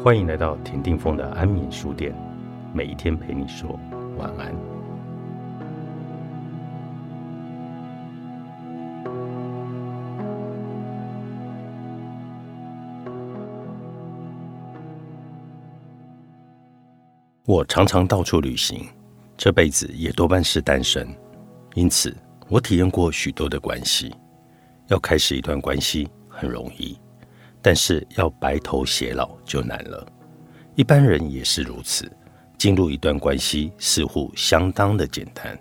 欢迎来到田定峰的安眠书店，每一天陪你说晚安。我常常到处旅行，这辈子也多半是单身，因此我体验过许多的关系。要开始一段关系很容易。但是要白头偕老就难了，一般人也是如此。进入一段关系似乎相当的简单，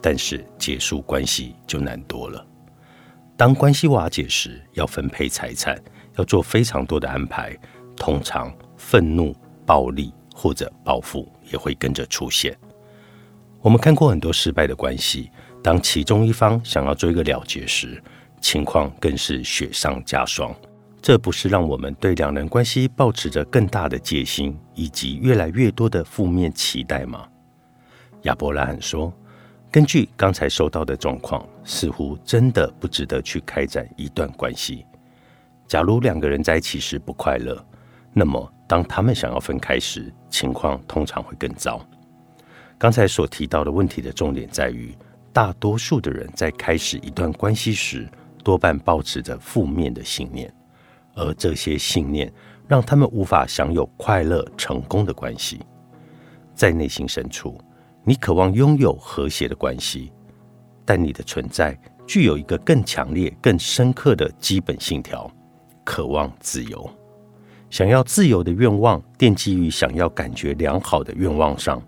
但是结束关系就难多了。当关系瓦解时，要分配财产，要做非常多的安排，通常愤怒、暴力或者报复也会跟着出现。我们看过很多失败的关系，当其中一方想要做一个了结时，情况更是雪上加霜。这不是让我们对两人关系保持着更大的戒心，以及越来越多的负面期待吗？亚伯拉罕说：“根据刚才收到的状况，似乎真的不值得去开展一段关系。假如两个人在一起时不快乐，那么当他们想要分开时，情况通常会更糟。刚才所提到的问题的重点在于，大多数的人在开始一段关系时，多半保持着负面的信念。”而这些信念让他们无法享有快乐、成功的关系。在内心深处，你渴望拥有和谐的关系，但你的存在具有一个更强烈、更深刻的基本信条：渴望自由。想要自由的愿望奠基于想要感觉良好的愿望上。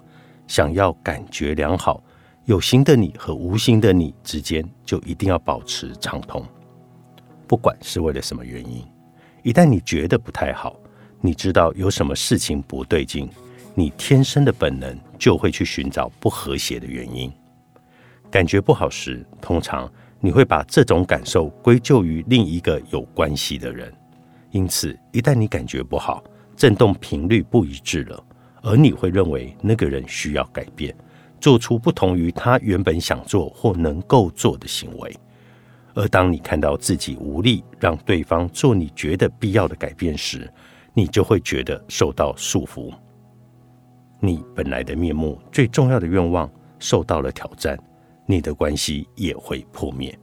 想要感觉良好，有形的你和无形的你之间就一定要保持畅通，不管是为了什么原因。一旦你觉得不太好，你知道有什么事情不对劲，你天生的本能就会去寻找不和谐的原因。感觉不好时，通常你会把这种感受归咎于另一个有关系的人。因此，一旦你感觉不好，振动频率不一致了，而你会认为那个人需要改变，做出不同于他原本想做或能够做的行为。而当你看到自己无力让对方做你觉得必要的改变时，你就会觉得受到束缚。你本来的面目、最重要的愿望受到了挑战，你的关系也会破灭。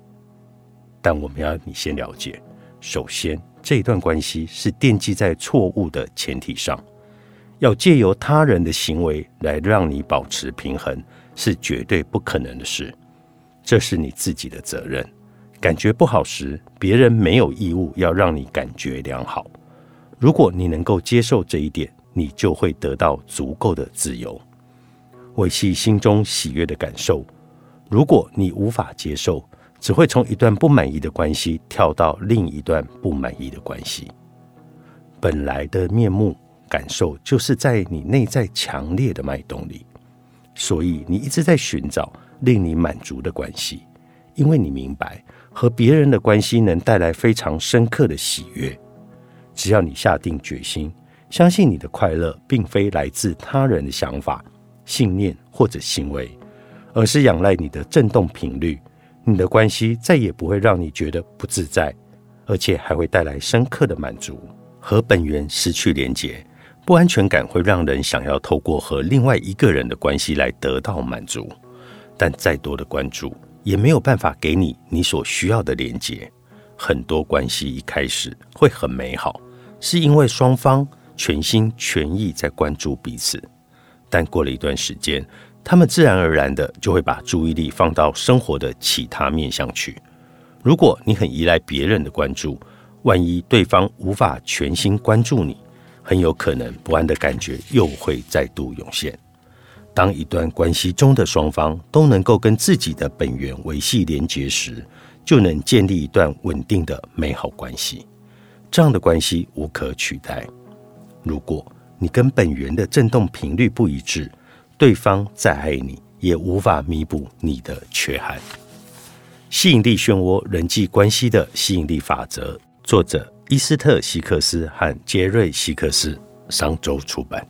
但我们要你先了解，首先这段关系是奠基在错误的前提上，要借由他人的行为来让你保持平衡，是绝对不可能的事。这是你自己的责任。感觉不好时，别人没有义务要让你感觉良好。如果你能够接受这一点，你就会得到足够的自由，维系心中喜悦的感受。如果你无法接受，只会从一段不满意的关系跳到另一段不满意的关系。本来的面目感受就是在你内在强烈的脉动里，所以你一直在寻找令你满足的关系，因为你明白。和别人的关系能带来非常深刻的喜悦。只要你下定决心，相信你的快乐并非来自他人的想法、信念或者行为，而是仰赖你的振动频率，你的关系再也不会让你觉得不自在，而且还会带来深刻的满足。和本源失去连结，不安全感会让人想要透过和另外一个人的关系来得到满足，但再多的关注。也没有办法给你你所需要的连接。很多关系一开始会很美好，是因为双方全心全意在关注彼此。但过了一段时间，他们自然而然的就会把注意力放到生活的其他面向去。如果你很依赖别人的关注，万一对方无法全心关注你，很有可能不安的感觉又会再度涌现。当一段关系中的双方都能够跟自己的本源维系连结时，就能建立一段稳定的美好关系。这样的关系无可取代。如果你跟本源的振动频率不一致，对方再爱你也无法弥补你的缺憾。吸引力漩涡人际关系的吸引力法则，作者伊斯特·希克斯和杰瑞·希克斯，商周出版。